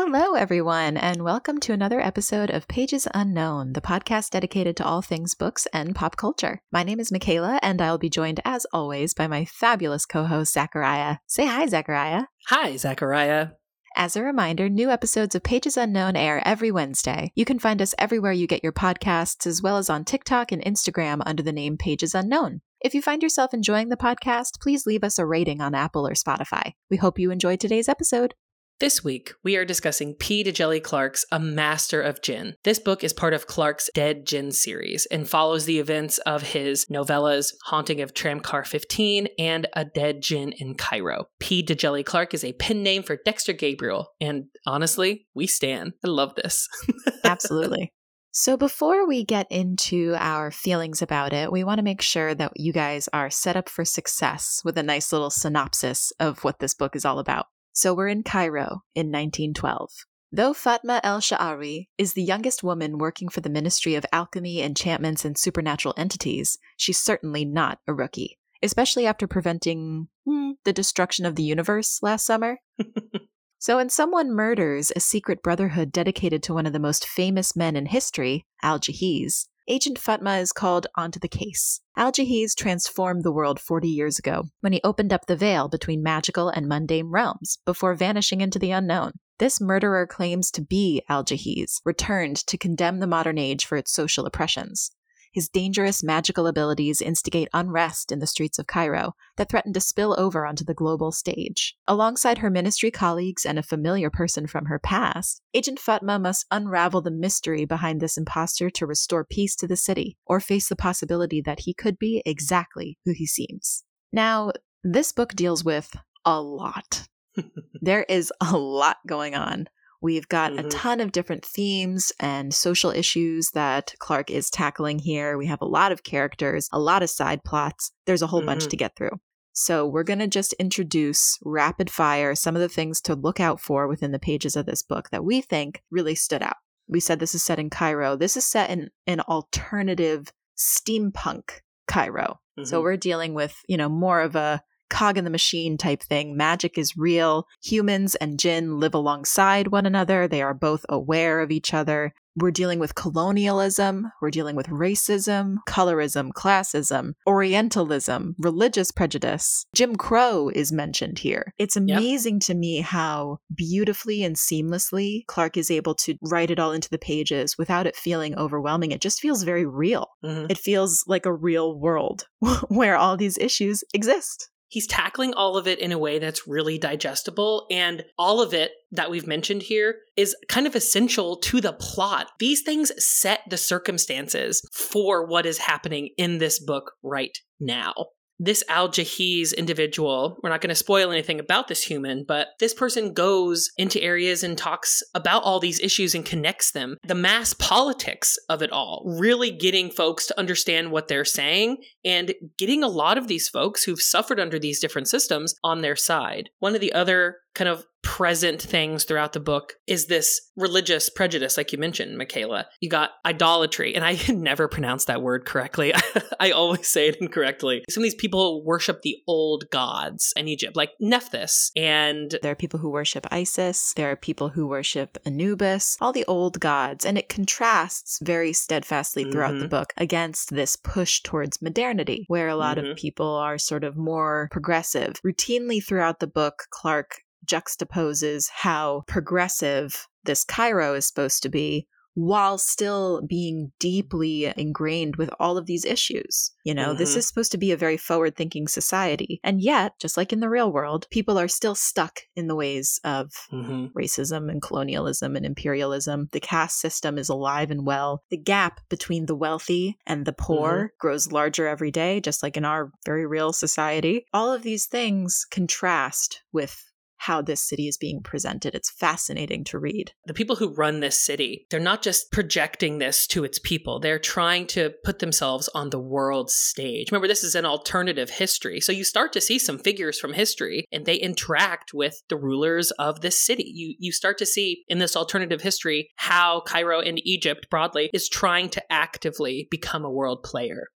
Hello, everyone, and welcome to another episode of Pages Unknown, the podcast dedicated to all things books and pop culture. My name is Michaela, and I'll be joined, as always, by my fabulous co host, Zachariah. Say hi, Zachariah. Hi, Zachariah. As a reminder, new episodes of Pages Unknown air every Wednesday. You can find us everywhere you get your podcasts, as well as on TikTok and Instagram under the name Pages Unknown. If you find yourself enjoying the podcast, please leave us a rating on Apple or Spotify. We hope you enjoyed today's episode. This week, we are discussing P. Djèlí Clark's A Master of Djinn. This book is part of Clark's Dead Djinn series and follows the events of his novellas Haunting of Tramcar 15 and A Dead Djinn in Cairo. P. Djèlí Clark is a pen name for Dexter Gabriel, and honestly, we stand. I love this. Absolutely. So, before we get into our feelings about it, we want to make sure that you guys are set up for success with a nice little synopsis of what this book is all about. So we're in Cairo in 1912. Though Fatma el Sha'arawi is the youngest woman working for the Ministry of Alchemy, Enchantments, and Supernatural Entities, she's certainly not a rookie, especially after preventing hmm, the destruction of the universe last summer. so, when someone murders a secret brotherhood dedicated to one of the most famous men in history, Al Jahiz, Agent Fatma is called onto the case. Al Jahiz transformed the world 40 years ago when he opened up the veil between magical and mundane realms before vanishing into the unknown. This murderer claims to be Al Jahiz, returned to condemn the modern age for its social oppressions. His dangerous magical abilities instigate unrest in the streets of Cairo that threaten to spill over onto the global stage. Alongside her ministry colleagues and a familiar person from her past, Agent Fatma must unravel the mystery behind this impostor to restore peace to the city or face the possibility that he could be exactly who he seems. Now, this book deals with a lot. there is a lot going on. We've got mm-hmm. a ton of different themes and social issues that Clark is tackling here. We have a lot of characters, a lot of side plots. There's a whole mm-hmm. bunch to get through. So, we're going to just introduce rapid fire some of the things to look out for within the pages of this book that we think really stood out. We said this is set in Cairo. This is set in an alternative steampunk Cairo. Mm-hmm. So, we're dealing with, you know, more of a cog in the machine type thing. Magic is real. Humans and jinn live alongside one another. They are both aware of each other. We're dealing with colonialism. We're dealing with racism, colorism, classism, Orientalism, religious prejudice. Jim Crow is mentioned here. It's amazing yep. to me how beautifully and seamlessly Clark is able to write it all into the pages without it feeling overwhelming. It just feels very real. Mm-hmm. It feels like a real world where all these issues exist he's tackling all of it in a way that's really digestible. And all of it that we've mentioned here is kind of essential to the plot. These things set the circumstances for what is happening in this book right now this Al Jahiz individual, we're not going to spoil anything about this human, but this person goes into areas and talks about all these issues and connects them. The mass politics of it all, really getting folks to understand what they're saying and getting a lot of these folks who've suffered under these different systems on their side. One of the other kind of present things throughout the book is this religious prejudice, like you mentioned, Michaela. You got idolatry, and I can never pronounce that word correctly. I always say it incorrectly. Some of these people worship the old gods in Egypt, like Nephthys, and there are people who worship Isis. There are people who worship Anubis, all the old gods, and it contrasts very steadfastly throughout mm-hmm. the book against this push towards modernity, where a lot mm-hmm. of people are sort of more progressive. Routinely throughout the book, Clark juxtaposes how progressive this Cairo is supposed to be while still being deeply ingrained with all of these issues. You know, mm-hmm. this is supposed to be a very forward thinking society. And yet, just like in the real world, people are still stuck in the ways of mm-hmm. racism and colonialism and imperialism. The caste system is alive and well. The gap between the wealthy and the poor mm-hmm. grows larger every day, just like in our very real society. All of these things contrast with how this city is being presented. It's fascinating to read. The people who run this city, they're not just projecting this to its people, they're trying to put themselves on the world stage. Remember, this is an alternative history. So you start to see some figures from history and they interact with the rulers of this city. You, you start to see in this alternative history how Cairo and Egypt broadly is trying to actively become a world player.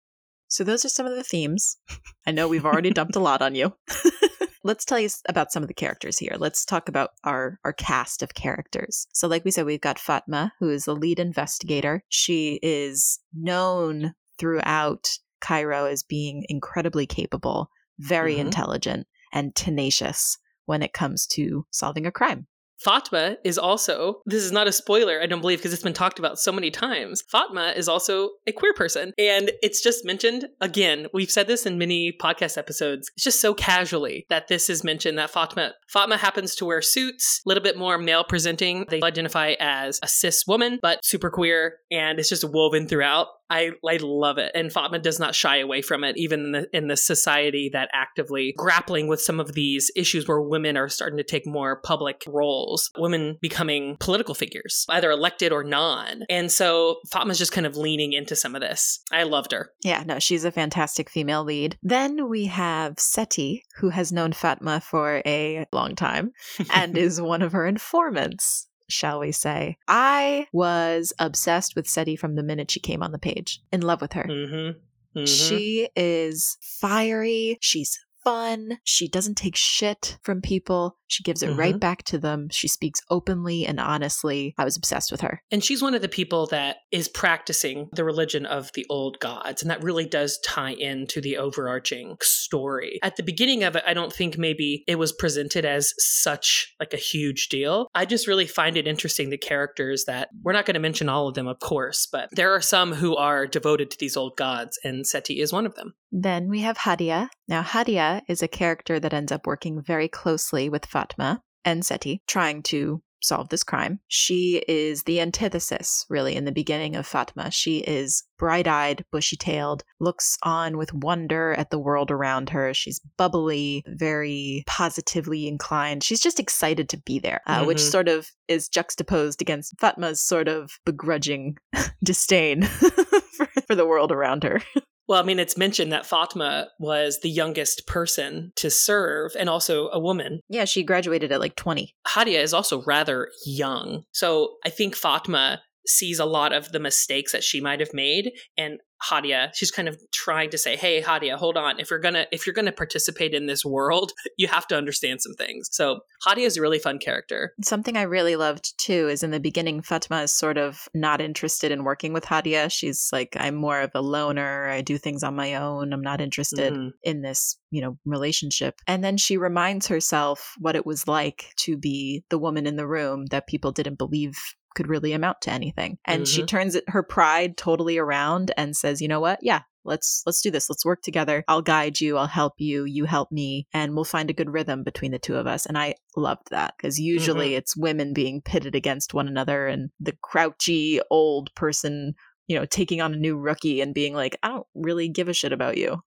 So those are some of the themes. I know we've already dumped a lot on you. let's tell you about some of the characters here. Let's talk about our our cast of characters. So like we said we've got Fatma who is the lead investigator. She is known throughout Cairo as being incredibly capable, very Mhm. intelligent and tenacious when it comes to solving a crime. Fatma is also, this is not a spoiler, I don't believe, because it's been talked about so many times. Fatma is also a queer person. And it's just mentioned again. We've said this in many podcast episodes. It's just so casually that this is mentioned that Fatma, Fatma happens to wear suits, a little bit more male presenting. They identify as a cis woman, but super queer. And it's just woven throughout. I, I love it. And Fatma does not shy away from it, even in the, in the society that actively grappling with some of these issues where women are starting to take more public roles, women becoming political figures, either elected or non. And so Fatma's just kind of leaning into some of this. I loved her. Yeah, no, she's a fantastic female lead. Then we have Siti, who has known Fatma for a long time and is one of her informants, shall we say. I was obsessed with Siti from the minute she came on the page, in love with her. Mm-hmm. Mhm. She is fiery. She's fun. She doesn't take shit from people. She gives it right Mhm. back to them. She speaks openly and honestly. I was obsessed with her. And she's one of the people that is practicing the religion of the old gods. And that really does tie into the overarching story. At the beginning of it, I don't think maybe it was presented as such like a huge deal. I just really find it interesting the characters that we're not going to mention all of them, of course, but there are some who are devoted to these old gods, and Siti is one of them. Then we have Hadia. Now, Hadia is a character that ends up working very closely with Fatma and Siti, trying to solve this crime. She is the antithesis, really, in the beginning of Fatma. She is bright eyed, bushy tailed, looks on with wonder at the world around her. She's bubbly, very positively inclined. She's just excited to be there, uh, which Mhm. sort of is juxtaposed against Fatma's sort of begrudging disdain for, for the world around her. Well, I mean, it's mentioned that Fatma was the youngest person to serve and also a woman. Yeah, she graduated at like 20. Hadia is also rather young. So I think Fatma sees a lot of the mistakes that she might have made and Hadia, she's kind of trying to say, "Hey Hadia, hold on. If you're going to if you're to participate in this world, you have to understand some things." So, Hadia is a really fun character. Something I really loved too is in the beginning, Fatma is sort of not interested in working with Hadia. She's like, I'm more of a loner. I do things on my own. I'm not interested Mhm. in this, you know, relationship. And then she reminds herself what it was like to be the woman in the room that people didn't believe could really amount to anything. And she Mhm. turns it, her pride totally around and says, "You know what? Yeah, let's let's do this. Let's work together. I'll guide you, I'll help you, you help me, and we'll find a good rhythm between the two of us." And I loved that because usually it's women being pitted against one another and the crouchy old person you know, taking on a new rookie and being like, I don't really give a shit about you.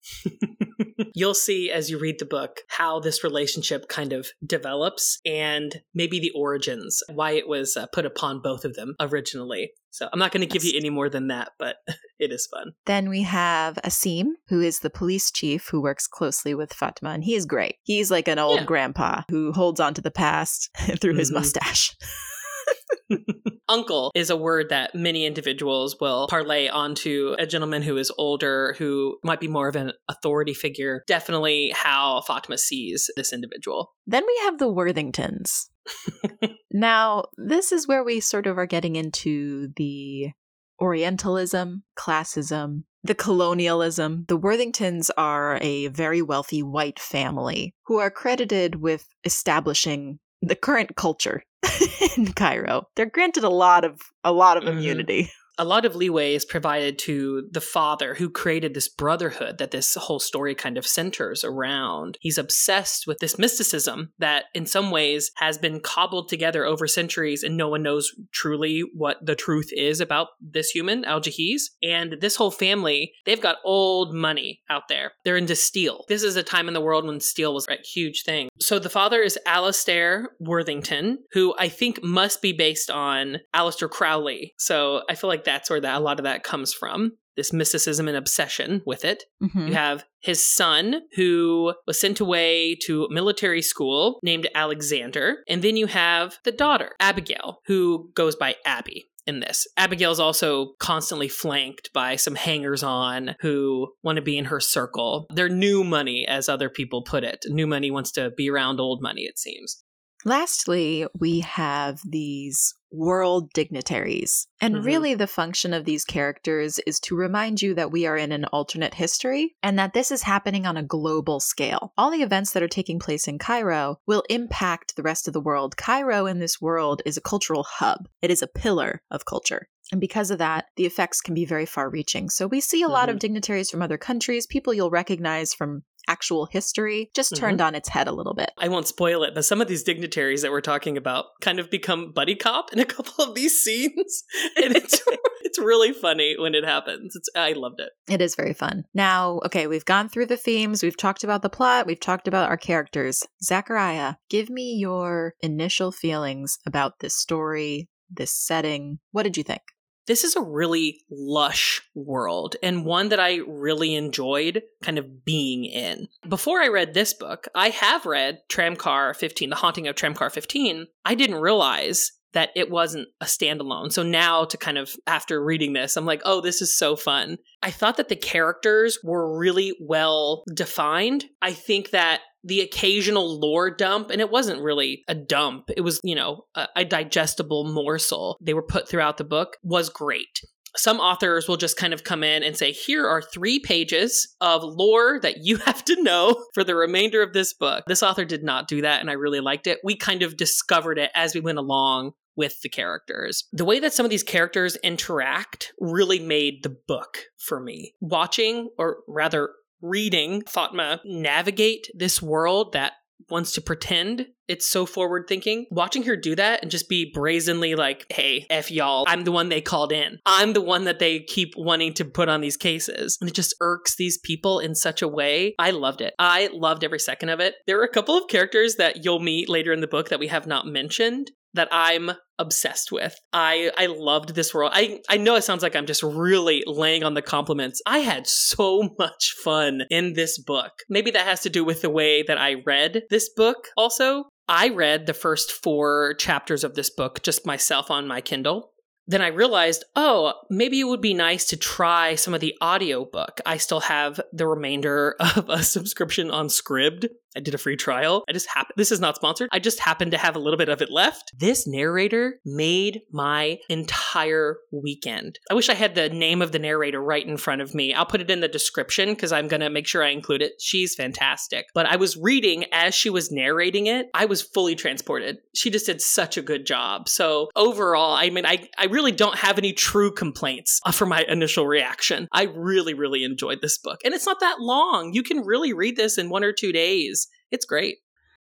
You'll see as you read the book how this relationship kind of develops and maybe the origins, why it was uh, put upon both of them originally. So I'm not going to give you any more than that, but it is fun. Then we have Asim, who is the police chief who works closely with Fatma, and he is great. He's like an old Yeah. grandpa who holds on to the past through his Mhm. mustache. Uncle is a word that many individuals will parlay onto a gentleman who is older, who might be more of an authority figure. Definitely how Fatima sees this individual. Then we have the Worthingtons. now, this is where we sort of are getting into the Orientalism, classism, the colonialism. The Worthingtons are a very wealthy white family who are credited with establishing the current culture in Cairo. They're granted a lot of a lot of Mhm. immunity. A lot of leeway is provided to the father who created this brotherhood that this whole story kind of centers around. He's obsessed with this mysticism that, in some ways, has been cobbled together over centuries, and no one knows truly what the truth is about this human, Al Jahiz. And this whole family, they've got old money out there. They're into steel. This is a time in the world when steel was a huge thing. So the father is Alastair Worthington, who I think must be based on Aleister Crowley. So I feel like that's where that a lot of that comes from. This mysticism and obsession with it. Mhm. You have his son, who was sent away to military school named Alexander. And then you have the daughter, Abigail, who goes by Abby in this. Abigail's also constantly flanked by some hangers on who want to be in her circle. They're new money, as other people put it. New money wants to be around old money, it seems. Lastly, we have these world dignitaries. And Mhm. really, the function of these characters is to remind you that we are in an alternate history and that this is happening on a global scale. All the events that are taking place in Cairo will impact the rest of the world. Cairo in this world is a cultural hub, it is a pillar of culture. And because of that, the effects can be very far reaching. So we see a lot of dignitaries from other countries, people you'll recognize from actual history, just turned mm-hmm. on its head a little bit. I won't spoil it, but some of these dignitaries that we're talking about kind of become buddy cop in a couple of these scenes. And it's it's really funny when it happens. It's I loved it. It is very fun. Now, okay, we've gone through the themes, we've talked about the plot, we've talked about our characters. Zachariah, give me your initial feelings about this story, this setting. What did you think? This is a really lush world and one that I really enjoyed kind of being in. Before I read this book, I have read Tramcar 15, The Haunting of Tramcar 15. I didn't realize that it wasn't a standalone. So now to kind of after reading this, I'm like, "Oh, this is so fun." I thought that the characters were really well defined. I think that the occasional lore dump, and it wasn't really a dump, it was, you know, a, a digestible morsel they were put throughout the book, was great. Some authors will just kind of come in and say, here are three pages of lore that you have to know for the remainder of this book. This author did not do that, and I really liked it. We kind of discovered it as we went along with the characters. The way that some of these characters interact really made the book for me. Watching, or rather, reading Fatma navigate this world that wants to pretend it's so forward thinking. Watching her do that and just be brazenly like, hey, F y'all, I'm the one they called in. I'm the one that they keep wanting to put on these cases. And it just irks these people in such a way. I loved it. I loved every second of it. There are a couple of characters that you'll meet later in the book that we have not mentioned that I'm obsessed with. I I loved this world. I I know it sounds like I'm just really laying on the compliments. I had so much fun in this book. Maybe that has to do with the way that I read this book also. I read the first 4 chapters of this book just myself on my Kindle. Then I realized, oh, maybe it would be nice to try some of the audiobook. I still have the remainder of a subscription on Scribd. I did a free trial. I just happened, this is not sponsored. I just happened to have a little bit of it left. This narrator made my entire weekend. I wish I had the name of the narrator right in front of me. I'll put it in the description because I'm going to make sure I include it. She's fantastic. But I was reading as she was narrating it. I was fully transported. She just did such a good job. So overall, I mean, I, I really don't have any true complaints uh, for my initial reaction. I really, really enjoyed this book. And it's not that long. You can really read this in one or two days. It's great.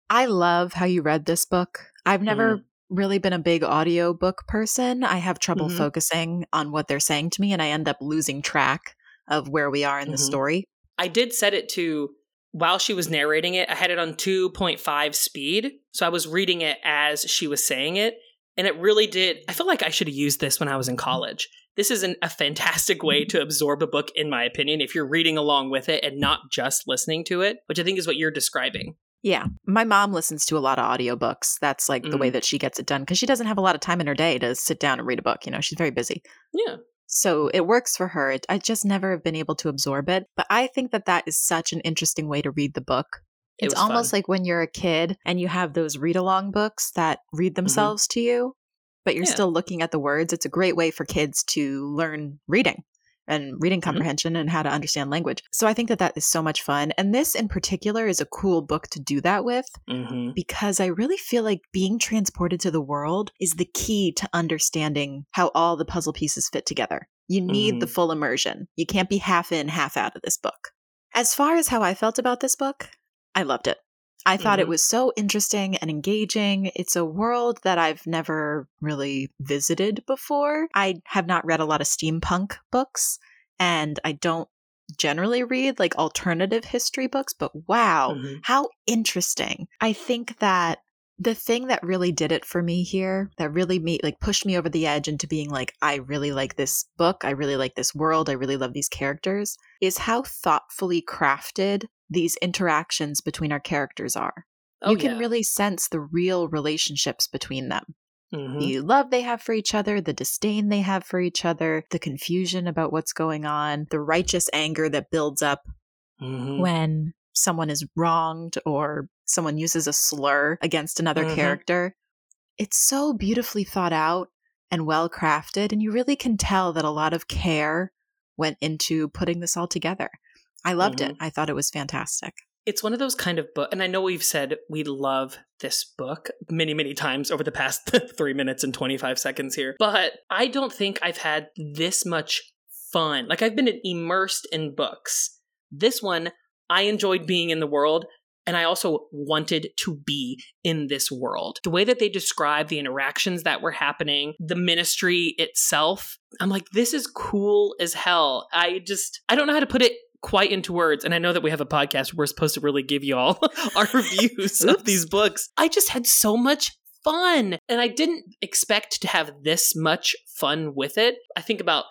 I love how you read this book. I've never really been a big audiobook person. I have trouble Mhm. focusing on what they're saying to me and I end up losing track of where we are in the Mhm. story. I did set it to while she was narrating it, I had it on 2.5 speed. So I was reading it as she was saying it. And it really did. I feel like I should have used this when I was in college. This is an, a fantastic way to absorb a book, in my opinion, if you're reading along with it and not just listening to it, which I think is what you're describing. Yeah. My mom listens to a lot of audiobooks. That's like the way Mm. that she gets it done because she doesn't have a lot of time in her day to sit down and read a book. You know, she's very busy. Yeah. So it works for her. It, I just never have been able to absorb it. But I think that that is such an interesting way to read the book. It It's almost fun. like when you're a kid and you have those read along books that read themselves to you, but you're Mm-hmm. Yeah. still looking at the words. It's a great way for kids to learn reading and reading Mm-hmm. comprehension and how to understand language. So I think that that is so much fun. And this in particular is a cool book to do that with Mm-hmm. because I really feel like being transported to the world is the key to understanding how all the puzzle pieces fit together. You need the Mhm. full immersion. You can't be half in, half out of this book. As far as how I felt about this book, I loved it. I thought it Mhm. was so interesting and engaging. It's a world that I've never really visited before. I have not read a lot of steampunk books, and I don't generally read like alternative history books, but wow, Mhm. how interesting. I think that The thing that really did it for me here, that really made like pushed me over the edge into being like, I really like this book, I really like this world, I really love these characters, is how thoughtfully crafted these interactions between our characters are. Oh, you can yeah. really sense the real relationships between them. Mhm. The love they have for each other, the disdain they have for each other, the confusion about what's going on, the righteous anger that builds up Mhm. when someone is wronged or someone uses a slur against another Mhm. character. It's so beautifully thought out and well crafted, and you really can tell that a lot of care went into putting this all together. I loved it. Mm-hmm. I thought it was fantastic. It's one of those kind of book, and I know we've said we love this book many, many times over the past three minutes and 25 seconds here, but I don't think I've had this much fun. Like, I've been immersed in books. This one, I enjoyed being in the world, and I also wanted to be in this world. The way that they describe the interactions that were happening, the ministry itself, I'm like, this is cool as hell. I just, I don't know how to put it quite into words. And I know that we have a podcast where we're supposed to really give you all our reviews of these books. I just had so much fun. And I didn't expect to have this much fun with it. I think about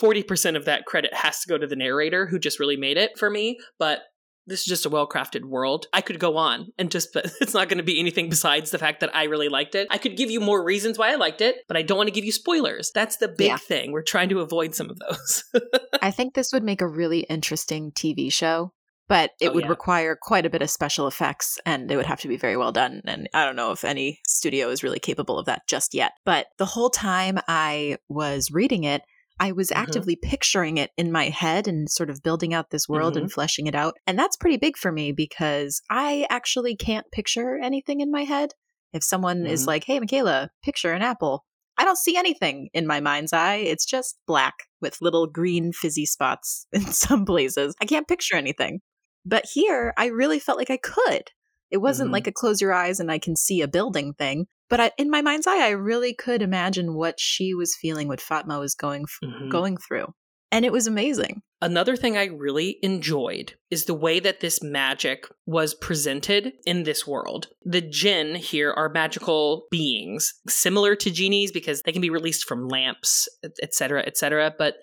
40% of that credit has to go to the narrator who just really made it for me. But this is just a well crafted world. I could go on and just, but it's not going to be anything besides the fact that I really liked it. I could give you more reasons why I liked it, but I don't want to give you spoilers. That's the big Yeah. thing. We're trying to avoid some of those. I think this would make a really interesting TV show, but it Oh, would yeah. require quite a bit of special effects and it would have to be very well done. And I don't know if any studio is really capable of that just yet. But the whole time I was reading it, I was Mhm. actively picturing it in my head and sort of building out this world and fleshing it out. And that's pretty big for me because I actually can't picture anything in my head. If someone is Mhm. like, hey, Michaela, picture an apple, I don't see anything in my mind's eye. It's just black with little green fizzy spots in some places. I can't picture anything. But here, I really felt like I could. It wasn't Mhm. like a close your eyes and I can see a building thing. But I, in my mind's eye, I really could imagine what she was feeling, what Fatma was going f- Mhm. going through, and it was amazing. Another thing I really enjoyed is the way that this magic was presented in this world. The jinn here are magical beings, similar to genies because they can be released from lamps, etc., etc. But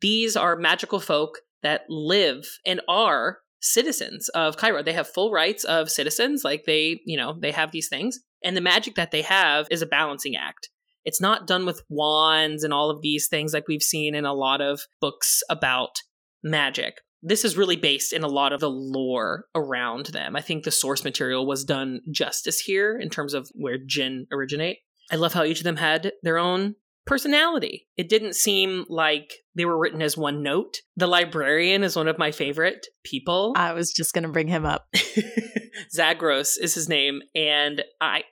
these are magical folk that live and are citizens of Cairo. They have full rights of citizens, like they, you know, they have these things. And the magic that they have is a balancing act. It's not done with wands and all of these things like we've seen in a lot of books about magic. This is really based in a lot of the lore around them. I think the source material was done justice here in terms of where jinn originate. I love how each of them had their own personality. It didn't seem like they were written as one note. The librarian is one of my favorite people. I was just going to bring him up. Zagros is his name, and I.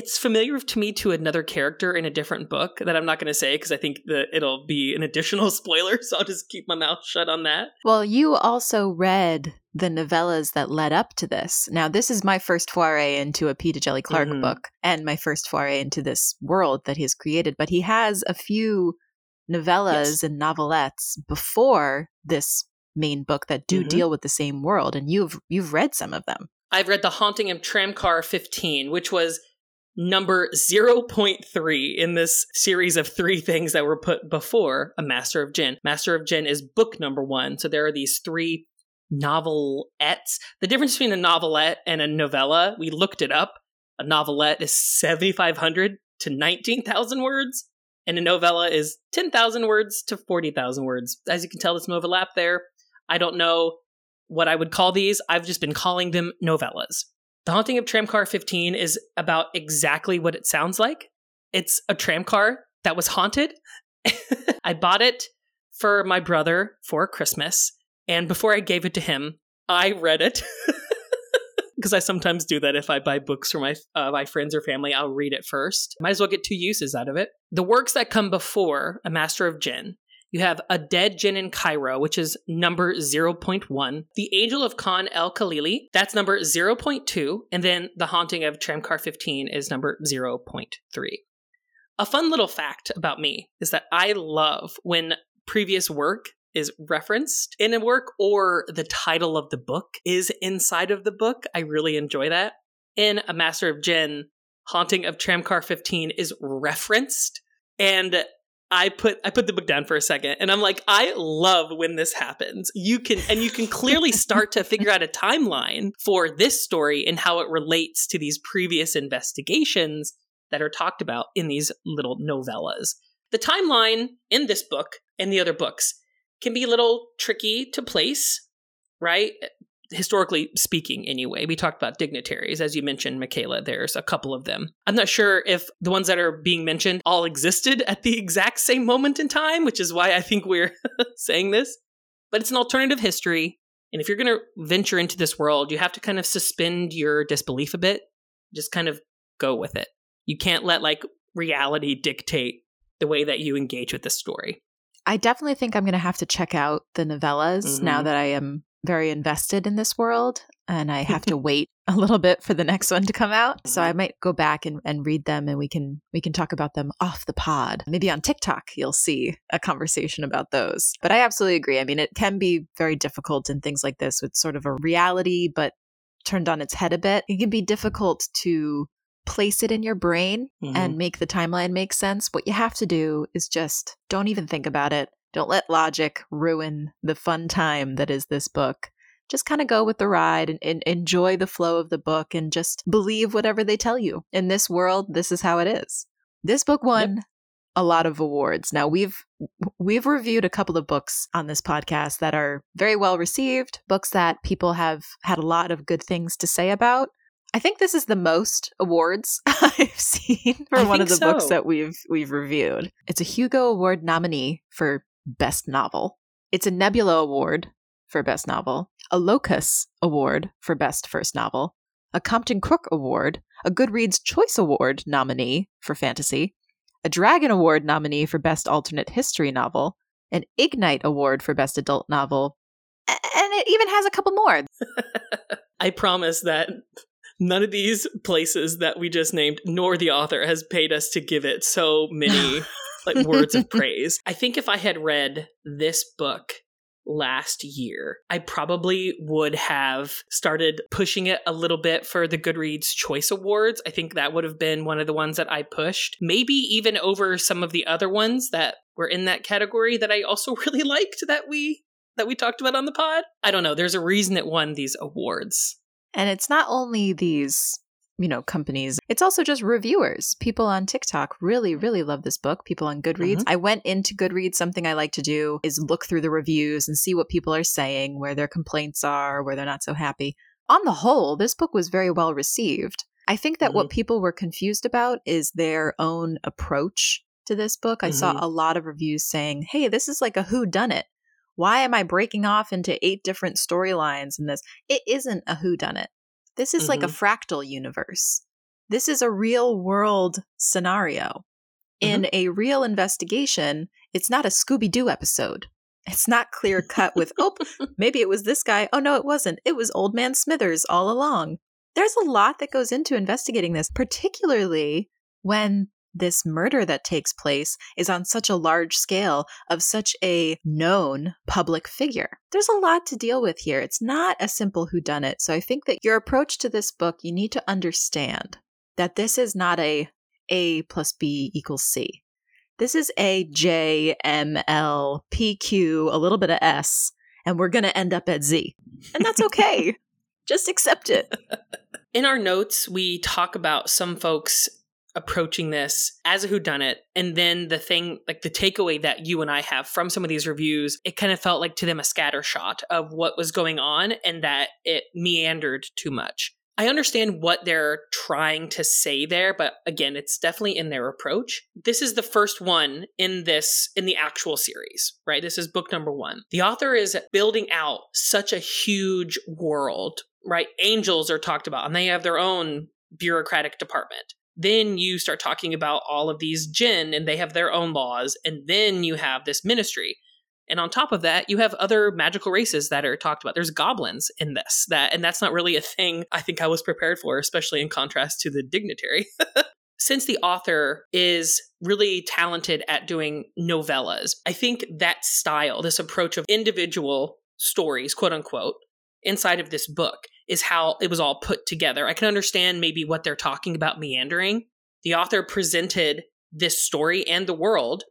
It's familiar to me to another character in a different book that I'm not going to say because I think that it'll be an additional spoiler. So I'll just keep my mouth shut on that. Well, you also read the novellas that led up to this. Now, this is my first foray into a Peter Djèlí Clark Mhm. book and my first foray into this world that he's created. But he has a few novellas Yes. and novelettes before this main book that do Mhm. deal with the same world, and you've you've read some of them. I've read The Haunting of Tramcar 15, which was number 0.3 in this series of three things that were put before A Master of Djinn. Master of Djinn is book number one. So there are these three novelettes. The difference between a novelette and a novella, we looked it up. A novelette is 7,500 to 19,000 words, and a novella is 10,000 words to 40,000 words. As you can tell, there's some overlap there. I don't know what I would call these. I've just been calling them novellas. The Haunting of Tramcar 15 is about exactly what it sounds like. It's a tramcar that was haunted. I bought it for my brother for Christmas, and before I gave it to him, I read it. Because I sometimes do that if I buy books for my uh, my friends or family, I'll read it first. Might as well get two uses out of it. The works that come before A Master of Djinn you have A Dead Djinn in Cairo, which is number 0.1. The Angel of Khan El Khalili, that's number 0.2. And then The Haunting of Tramcar 15 is number 0.3. A fun little fact about me is that I love when previous work is referenced in a work or the title of the book is inside of the book. I really enjoy that. in A Master of Djinn, Haunting of Tramcar 15 is referenced. And I put I put the book down for a second and I'm like, I love when this happens. You can and you can clearly start to figure out a timeline for this story and how it relates to these previous investigations that are talked about in these little novellas. The timeline in this book and the other books can be a little tricky to place, right? Historically speaking, anyway. We talked about dignitaries, as you mentioned, Michaela. There's a couple of them. I'm not sure if the ones that are being mentioned all existed at the exact same moment in time, which is why I think we're saying this. But it's an alternative history. And if you're going to venture into this world, you have to kind of suspend your disbelief a bit, just kind of go with it. You can't let like reality dictate the way that you engage with this story. I definitely think I'm going to have to check out the novellas mm-hmm. now that I am very invested in this world and I have to wait a little bit for the next one to come out. So I mm-hmm. might go back and, and read them and we can we can talk about them off the pod. Maybe on TikTok you'll see a conversation about those. But I absolutely agree. I mean it can be very difficult in things like this with sort of a reality but turned on its head a bit. It can be difficult to place it in your brain mm-hmm. and make the timeline make sense. What you have to do is just don't even think about it don't let logic ruin the fun time that is this book. Just kind of go with the ride and, and, enjoy the flow of the book and just believe whatever they tell you. In this world, this is how it is. This book won yep. a lot of awards. Now we've we've reviewed a couple of books on this podcast that are very well received, books that people have had a lot of good things to say about. I think this is the most awards I've seen for I one of the so. books that we've we've reviewed. It's a Hugo Award nominee for Best Novel. It's a Nebula Award for Best Novel, a Locus Award for Best First Novel, a Compton Crook Award, a Goodreads Choice Award nominee for Fantasy, a Dragon Award nominee for Best Alternate History Novel, an Ignyte Award for Best Adult Novel, and it even has a couple more. I promise that none of these places that we just named, nor the author, has paid us to give it so many like words of praise. I think if I had read this book last year, I probably would have started pushing it a little bit for the Goodreads Choice Awards. I think that would have been one of the ones that I pushed, maybe even over some of the other ones that were in that category that I also really liked that we that we talked about on the pod. I don't know, there's a reason it won these awards. And it's not only these you know, companies. It's also just reviewers. People on TikTok really, really love this book. People on Goodreads. Mm-hmm. I went into Goodreads. Something I like to do is look through the reviews and see what people are saying, where their complaints are, where they're not so happy. On the whole, this book was very well received. I think that mm-hmm. what people were confused about is their own approach to this book. I mm-hmm. saw a lot of reviews saying, "Hey, this is like a who done it. Why am I breaking off into eight different storylines in this? It isn't a who done it. This is mm-hmm. like a mm-hmm. fractal universe. This is a real world scenario. In mm-hmm. a real investigation, it's not a Scooby Doo episode. It's not clear cut with, oh, maybe it was this guy. Oh, no, it wasn't. It was Old Man Smithers all along. There's a lot that goes into investigating this, particularly when this murder that takes place is on such a large scale of such a known public figure. There's a lot to deal with here. It's not a simple whodunit. So I think that your approach to this book, you need to understand that this is not a A plus B equals C. This is a J, M, L, P, Q, a little bit of S, and we're going to end up at Z. And that's okay. Just accept it. In our notes, we talk about some folks approaching this as a whodunit and then the thing like the takeaway that you and i have from some of these reviews it kind of felt like to them a scatter shot of what was going on and that it meandered too much. I understand what they're trying to say there but again it's definitely in their approach. This is the first one in this in the actual series right? This is book number one. The author is building out such a huge world right? Angels are talked about and they have their own bureaucratic department then you start talking about all of these jinn and they have their own laws and then you have this ministry. And on top of that you have other magical races that are talked about. There's goblins in this that and that's not really a thing i think i was prepared for especially in contrast to the dignitary. Since the author is really talented at doing novellas i think that style this approach of individual stories quote unquote inside of this book is how it was all put together. I can understand maybe what they're talking about meandering. The author presented this story and the world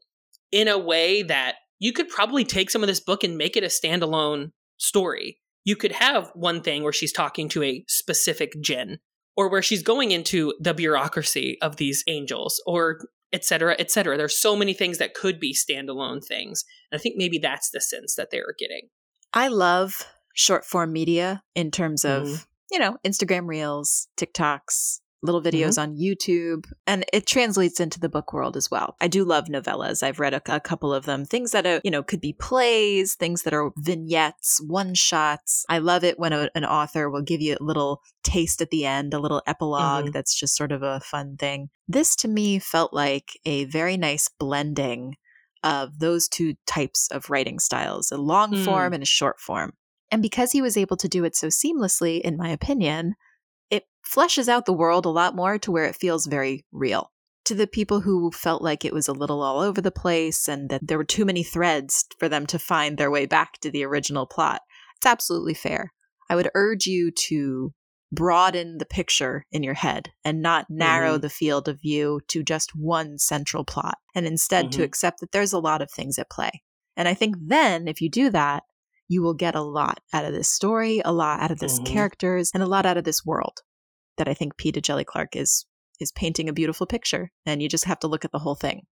in a way that you could probably take some of this book and make it a standalone story. You could have one thing where she's talking to a specific jinn, or where she's going into the bureaucracy of these angels, or et cetera, et cetera. There's so many things that could be standalone things. And I think maybe that's the sense that they were getting. I love short form media in terms of, mm-hmm. you know, Instagram reels, TikToks, little videos mm-hmm. on YouTube, and it translates into the book world as well. I do love novellas. I've read a, a couple of them. Things that are, you know, could be plays, things that are vignettes, one shots. I love it when a, an author will give you a little taste at the end, a little epilog mm-hmm. that's just sort of a fun thing. This to me felt like a very nice blending of those two types of writing styles, a long mm. form and a short form. And because he was able to do it so seamlessly, in my opinion, it fleshes out the world a lot more to where it feels very real. To the people who felt like it was a little all over the place and that there were too many threads for them to find their way back to the original plot, it's absolutely fair. I would urge you to broaden the picture in your head and not narrow mm-hmm. the field of view to just one central plot, and instead mm-hmm. to accept that there's a lot of things at play. And I think then, if you do that, you will get a lot out of this story, a lot out of this mm-hmm. characters, and a lot out of this world. That I think Peter Djeli Clark is is painting a beautiful picture, and you just have to look at the whole thing.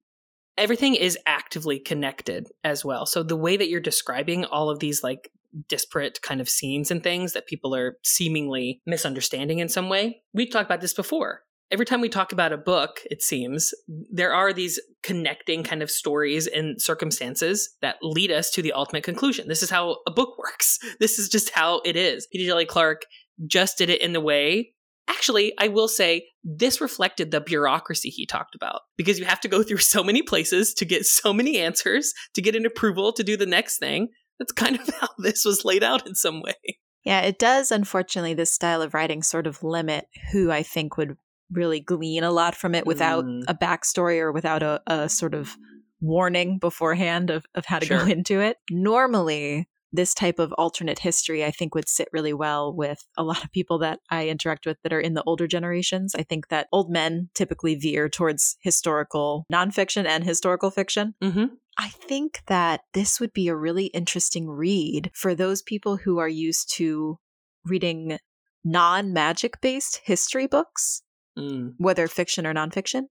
Everything is actively connected as well. So the way that you're describing all of these like disparate kind of scenes and things that people are seemingly misunderstanding in some way. We've talked about this before every time we talk about a book, it seems, there are these connecting kind of stories and circumstances that lead us to the ultimate conclusion. This is how a book works. This is just how it is. P. Djeli Clark just did it in the way. Actually, I will say this reflected the bureaucracy he talked about because you have to go through so many places to get so many answers, to get an approval to do the next thing. That's kind of how this was laid out in some way. Yeah, it does, unfortunately, this style of writing sort of limit who I think would really glean a lot from it without mm. a backstory or without a, a, sort of warning beforehand of, of how to sure. go into it. Normally, this type of alternate history, I think, would sit really well with a lot of people that I interact with that are in the older generations. I think that old men typically veer towards historical nonfiction and historical fiction. Mm-hmm. I think that this would be a really interesting read for those people who are used to reading non magic based history books mm. whether fiction or nonfiction.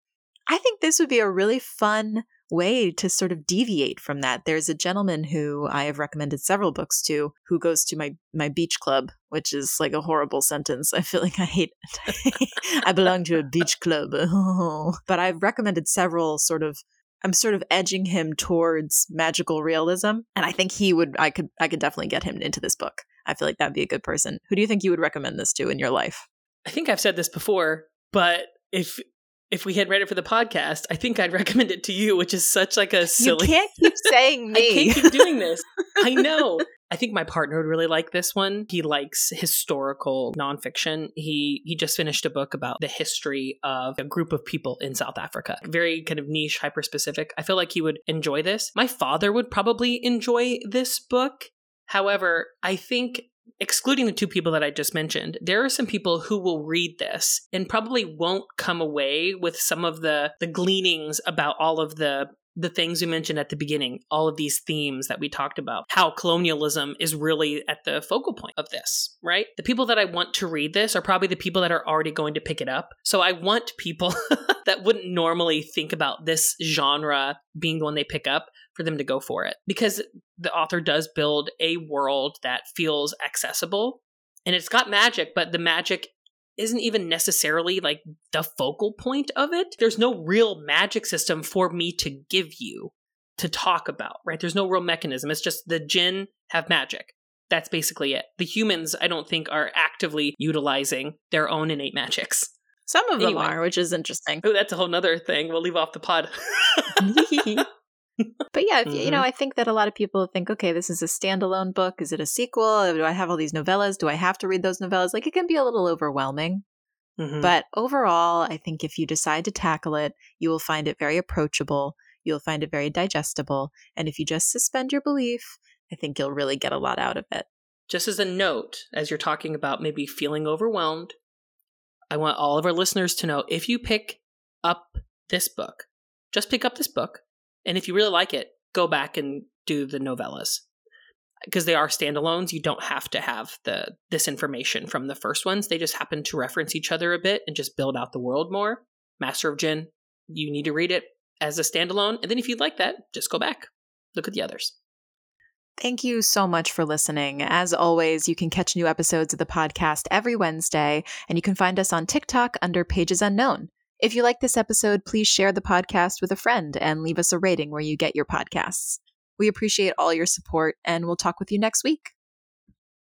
I think this would be a really fun way to sort of deviate from that. There's a gentleman who I have recommended several books to who goes to my my beach club, which is like a horrible sentence. I feel like I hate it. I belong to a beach club. but I've recommended several sort of I'm sort of edging him towards magical realism and I think he would I could I could definitely get him into this book. I feel like that'd be a good person. Who do you think you would recommend this to in your life? I think I've said this before. But if if we had read it for the podcast, I think I'd recommend it to you, which is such like a silly. You can't keep saying me. I can't keep doing this. I know. I think my partner would really like this one. He likes historical nonfiction. He he just finished a book about the history of a group of people in South Africa. Very kind of niche, hyper specific. I feel like he would enjoy this. My father would probably enjoy this book. However, I think excluding the two people that I just mentioned, there are some people who will read this and probably won't come away with some of the the gleanings about all of the the things we mentioned at the beginning, all of these themes that we talked about, how colonialism is really at the focal point of this, right? The people that I want to read this are probably the people that are already going to pick it up. So I want people that wouldn't normally think about this genre being the one they pick up for them to go for it because the author does build a world that feels accessible and it's got magic, but the magic isn't even necessarily like the focal point of it. There's no real magic system for me to give you to talk about, right? There's no real mechanism. It's just the jinn have magic. That's basically it. The humans, I don't think, are actively utilizing their own innate magics. Some of anyway. them are, which is interesting. Oh, that's a whole nother thing. We'll leave off the pod. but yeah, if, mm-hmm. you know, I think that a lot of people think, okay, this is a standalone book. Is it a sequel? Do I have all these novellas? Do I have to read those novellas? Like, it can be a little overwhelming. Mm-hmm. But overall, I think if you decide to tackle it, you will find it very approachable. You'll find it very digestible. And if you just suspend your belief, I think you'll really get a lot out of it. just as a note, as you're talking about maybe feeling overwhelmed, I want all of our listeners to know if you pick up this book, just pick up this book. And if you really like it, go back and do the novellas. Because they are standalones, you don't have to have the this information from the first ones. They just happen to reference each other a bit and just build out the world more. Master of Djinn, you need to read it as a standalone. And then if you'd like that, just go back. Look at the others. Thank you so much for listening. As always, you can catch new episodes of the podcast every Wednesday, and you can find us on TikTok under Pages Unknown. If you like this episode, please share the podcast with a friend and leave us a rating where you get your podcasts. We appreciate all your support, and we'll talk with you next week.